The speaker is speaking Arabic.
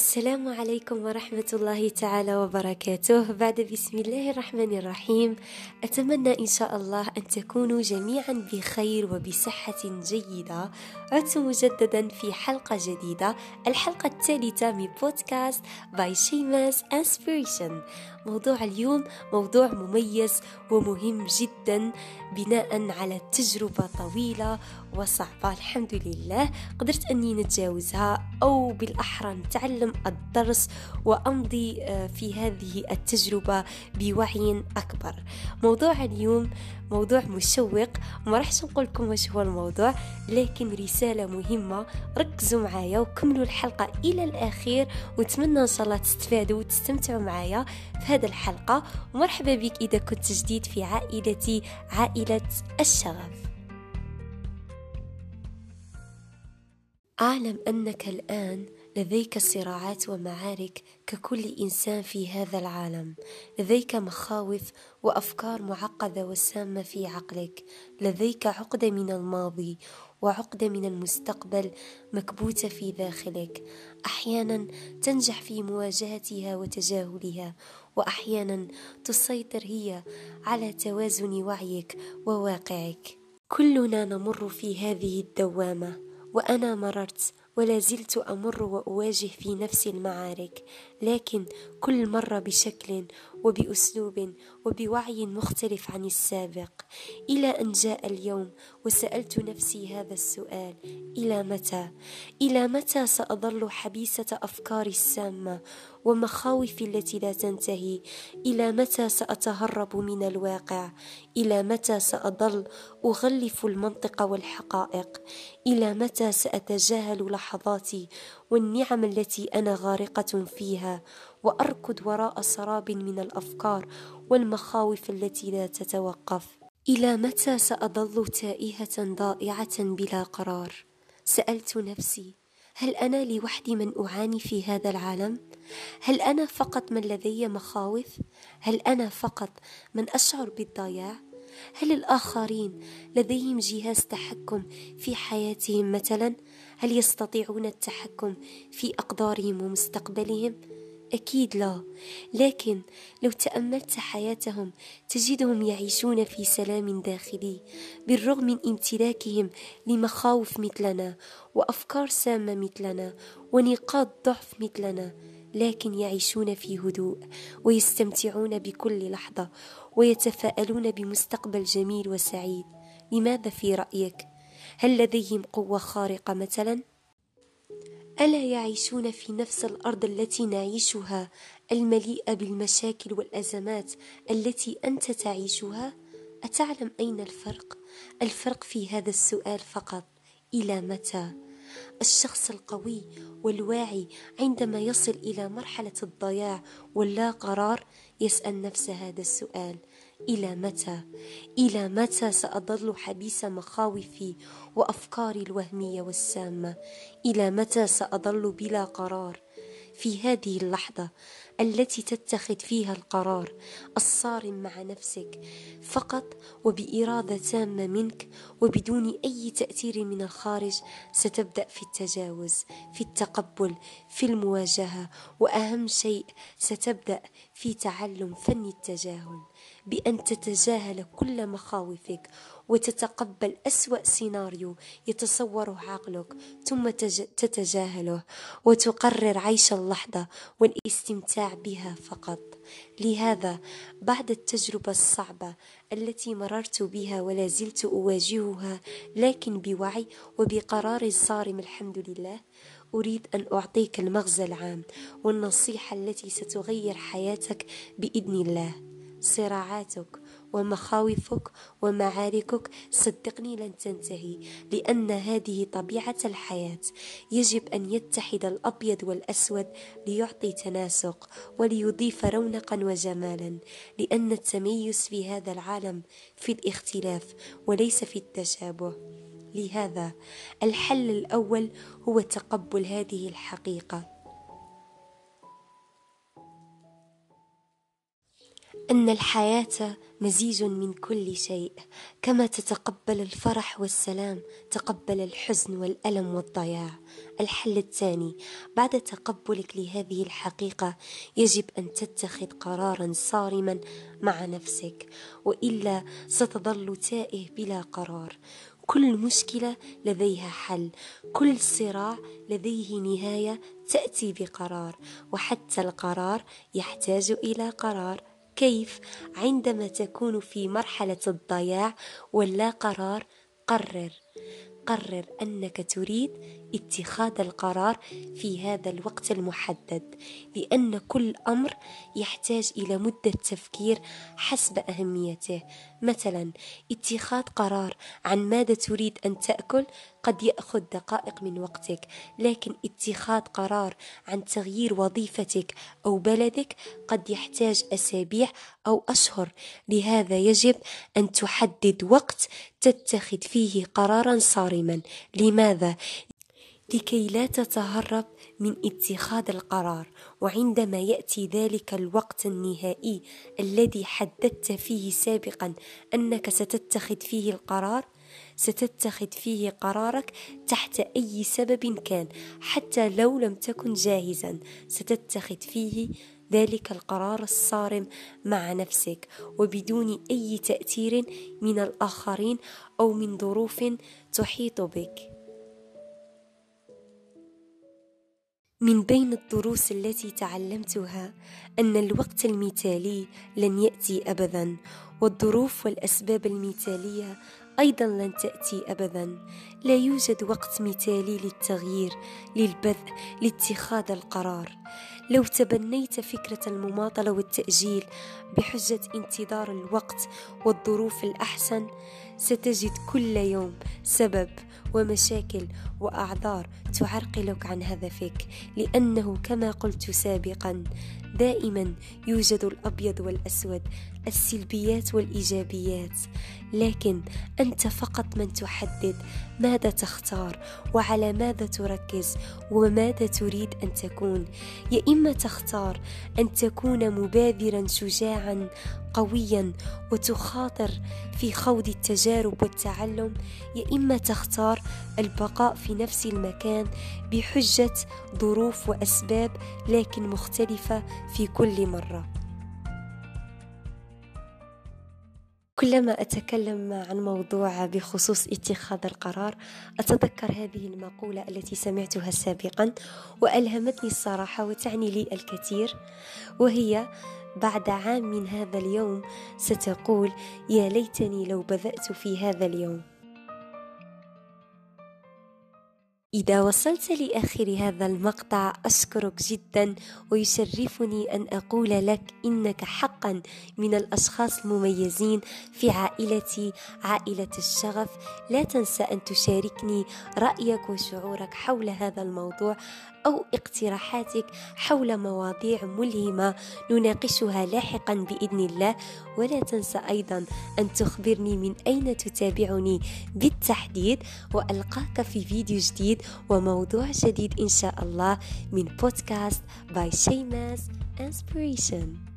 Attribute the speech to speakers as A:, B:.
A: السلام عليكم ورحمة الله تعالى وبركاته. بعد بسم الله الرحمن الرحيم أتمنى إن شاء الله أن تكونوا جميعا بخير وبصحة جيدة. عدت مجددا في حلقة جديدة الحلقة الثالثة من بودكاست by Shaimaa's Inspiration موضوع اليوم موضوع مميز ومهم جدا بناء على تجربة طويلة وصعبة الحمد لله قدرت أني نتجاوزها أو بالأحرى نتعلم الدرس وأمضي آه، في هذه التجربة بوعي أكبر. موضوع اليوم موضوع مشوق. ما راحش نقول لكم واش هو الموضوع لكن رسالة مهمة. ركزوا معايا وكملوا الحلقة إلى الأخير وأتمنى إن شاء الله تستفادوا وتستمتعوا معايا في هذه الحلقة. ومرحبا بك إذا كنت جديد في عائلتي عائلة الشغف. أعلم أنك الآن لديك صراعات ومعارك ككل إنسان في هذا العالم. لديك مخاوف وأفكار معقدة وسامة في عقلك. لديك عقدة من الماضي وعقدة من المستقبل مكبوتة في داخلك. أحيانا تنجح في مواجهتها وتجاهلها وأحيانا تسيطر هي على توازن وعيك وواقعك. كلنا نمر في هذه الدوامة. وأنا مررت ولا زلت أمر وأواجه في نفس المعارك لكن كل مرة بشكل وبأسلوب وبوعي مختلف عن السابق. إلى أن جاء اليوم وسألت نفسي هذا السؤال إلى متى؟ إلى متى سأظل حبيسة أفكاري السامة ومخاوفي التي لا تنتهي؟ إلى متى سأتهرب من الواقع؟ إلى متى سأظل أغلف المنطق والحقائق؟ إلى متى سأتجاهل لحظاتي والنعم التي أنا غارقة فيها؟ وأركض وراء سراب من الأفكار والمخاوف التي لا تتوقف. إلى متى سأظل تائهة ضائعة بلا قرار؟ سألت نفسي هل أنا لوحدي من أعاني في هذا العالم؟ هل أنا فقط من لدي مخاوف؟ هل أنا فقط من أشعر بالضياع؟ هل الآخرين لديهم جهاز تحكم في حياتهم مثلا؟ هل يستطيعون التحكم في أقدارهم ومستقبلهم؟ أكيد لا. لكن لو تأملت حياتهم تجدهم يعيشون في سلام داخلي بالرغم من امتلاكهم لمخاوف مثلنا وأفكار سامة مثلنا ونقاط ضعف مثلنا لكن يعيشون في هدوء ويستمتعون بكل لحظة ويتفاءلون بمستقبل جميل وسعيد. لماذا في رأيك؟ هل لديهم قوة خارقة مثلا؟ ألا يعيشون في نفس الأرض التي نعيشها المليئه بالمشاكل والأزمات التي أنت تعيشها؟ أتعلم أين الفرق؟ الفرق في هذا السؤال فقط. إلى متى؟ الشخص القوي والواعي عندما يصل إلى مرحلة الضياع واللا قرار يسأل نفسه هذا السؤال. إلى متى؟ إلى متى ساظل حبيس مخاوفي وأفكاري الوهمية والسامة؟ إلى متى ساظل بلا قرار في هذه اللحظة؟ التي تتخذ فيها القرار الصارم مع نفسك فقط وبإرادة تامة منك وبدون أي تأثير من الخارج ستبدأ في التجاوز في التقبل في المواجهة وأهم شيء ستبدأ في تعلم فن التجاهل بأن تتجاهل كل مخاوفك وتتقبل أسوأ سيناريو يتصوره عقلك ثم تتجاهله وتقرر عيش اللحظة والإستمتاع بها فقط. لهذا بعد التجربة الصعبة التي مررت بها ولا زلت أواجهها لكن بوعي وبقرار صارم الحمد لله أريد أن أعطيك المغزى العام والنصيحة التي ستغير حياتك بإذن الله. صراعاتك. ومخاوفك ومعاركك صدقني لن تنتهي لأن هذه طبيعة الحياة. يجب أن يتحد الأبيض والأسود ليعطي تناسق وليضيف رونقا وجمالا لأن التميز في هذا العالم في الاختلاف وليس في التشابه. لهذا الحل الأول هو تقبل هذه الحقيقة. أن الحياة مزيج من كل شيء كما تتقبل الفرح والسلام تقبل الحزن والألم والضياع. الحل الثاني بعد تقبلك لهذه الحقيقة يجب أن تتخذ قرارا صارما مع نفسك وإلا ستظل تائه بلا قرار. كل مشكلة لديها حل كل صراع لديه نهاية تأتي بقرار وحتى القرار يحتاج إلى قرار. كيف عندما تكون في مرحلة الضياع ولا قرار؟ قرر. قرر أنك تريد اتخاذ القرار في هذا الوقت المحدد لأن كل أمر يحتاج إلى مدة تفكير حسب أهميته. مثلا اتخاذ قرار عن ماذا تريد أن تأكل قد يأخذ دقائق من وقتك لكن اتخاذ قرار عن تغيير وظيفتك أو بلدك قد يحتاج أسابيع أو أشهر. لهذا يجب أن تحدد وقت تتخذ فيه قرارا صارما. لماذا؟ لكي لا تتهرب من اتخاذ القرار وعندما يأتي ذلك الوقت النهائي الذي حددت فيه سابقا أنك ستتخذ فيه القرار ستتخذ فيه قرارك تحت أي سبب كان. حتى لو لم تكن جاهزا ستتخذ فيه ذلك القرار الصارم مع نفسك وبدون أي تأثير من الآخرين أو من ظروف تحيط بك. من بين الدروس التي تعلمتها أن الوقت المثالي لن يأتي ابدا والظروف والأسباب المثالية أيضا لن تأتي ابدا. لا يوجد وقت مثالي للتغيير للبذء لاتخاذ القرار. لو تبنيت فكرة المماطلة والتأجيل بحجة انتظار الوقت والظروف الأحسن ستجد كل يوم سبب ومشاكل وأعذار تعرقلك عن هدفك لأنه كما قلت سابقا دائما يوجد الأبيض والأسود. السلبيات والإيجابيات لكن أنت فقط من تحدد ماذا تختار وعلى ماذا تركز وماذا تريد أن تكون. يا إما تختار أن تكون مبادرا شجاعا قويا وتخاطر في خوض التجارب والتعلم يا إما تختار البقاء في نفس المكان بحجة ظروف وأسباب لكن مختلفة في كل مرة. كلما أتكلم عن موضوع بخصوص اتخاذ القرار أتذكر هذه المقولة التي سمعتها سابقا وألهمتني الصراحة وتعني لي الكثير وهي بعد عام من هذا اليوم ستقول يا ليتني لو بذأت في هذا اليوم. إذا وصلت لآخر هذا المقطع أشكرك جدا ويشرفني أن أقول لك إنك حقا من الأشخاص المميزين في عائلتي عائلة الشغف. لا تنسى أن تشاركني رأيك وشعورك حول هذا الموضوع. أو اقتراحاتك حول مواضيع ملهمة نناقشها لاحقا بإذن الله. ولا تنسى أيضا أن تخبرني من أين تتابعني بالتحديد وألقاك في فيديو جديد وموضوع جديد إن شاء الله من بودكاست باي شيماس Inspiration.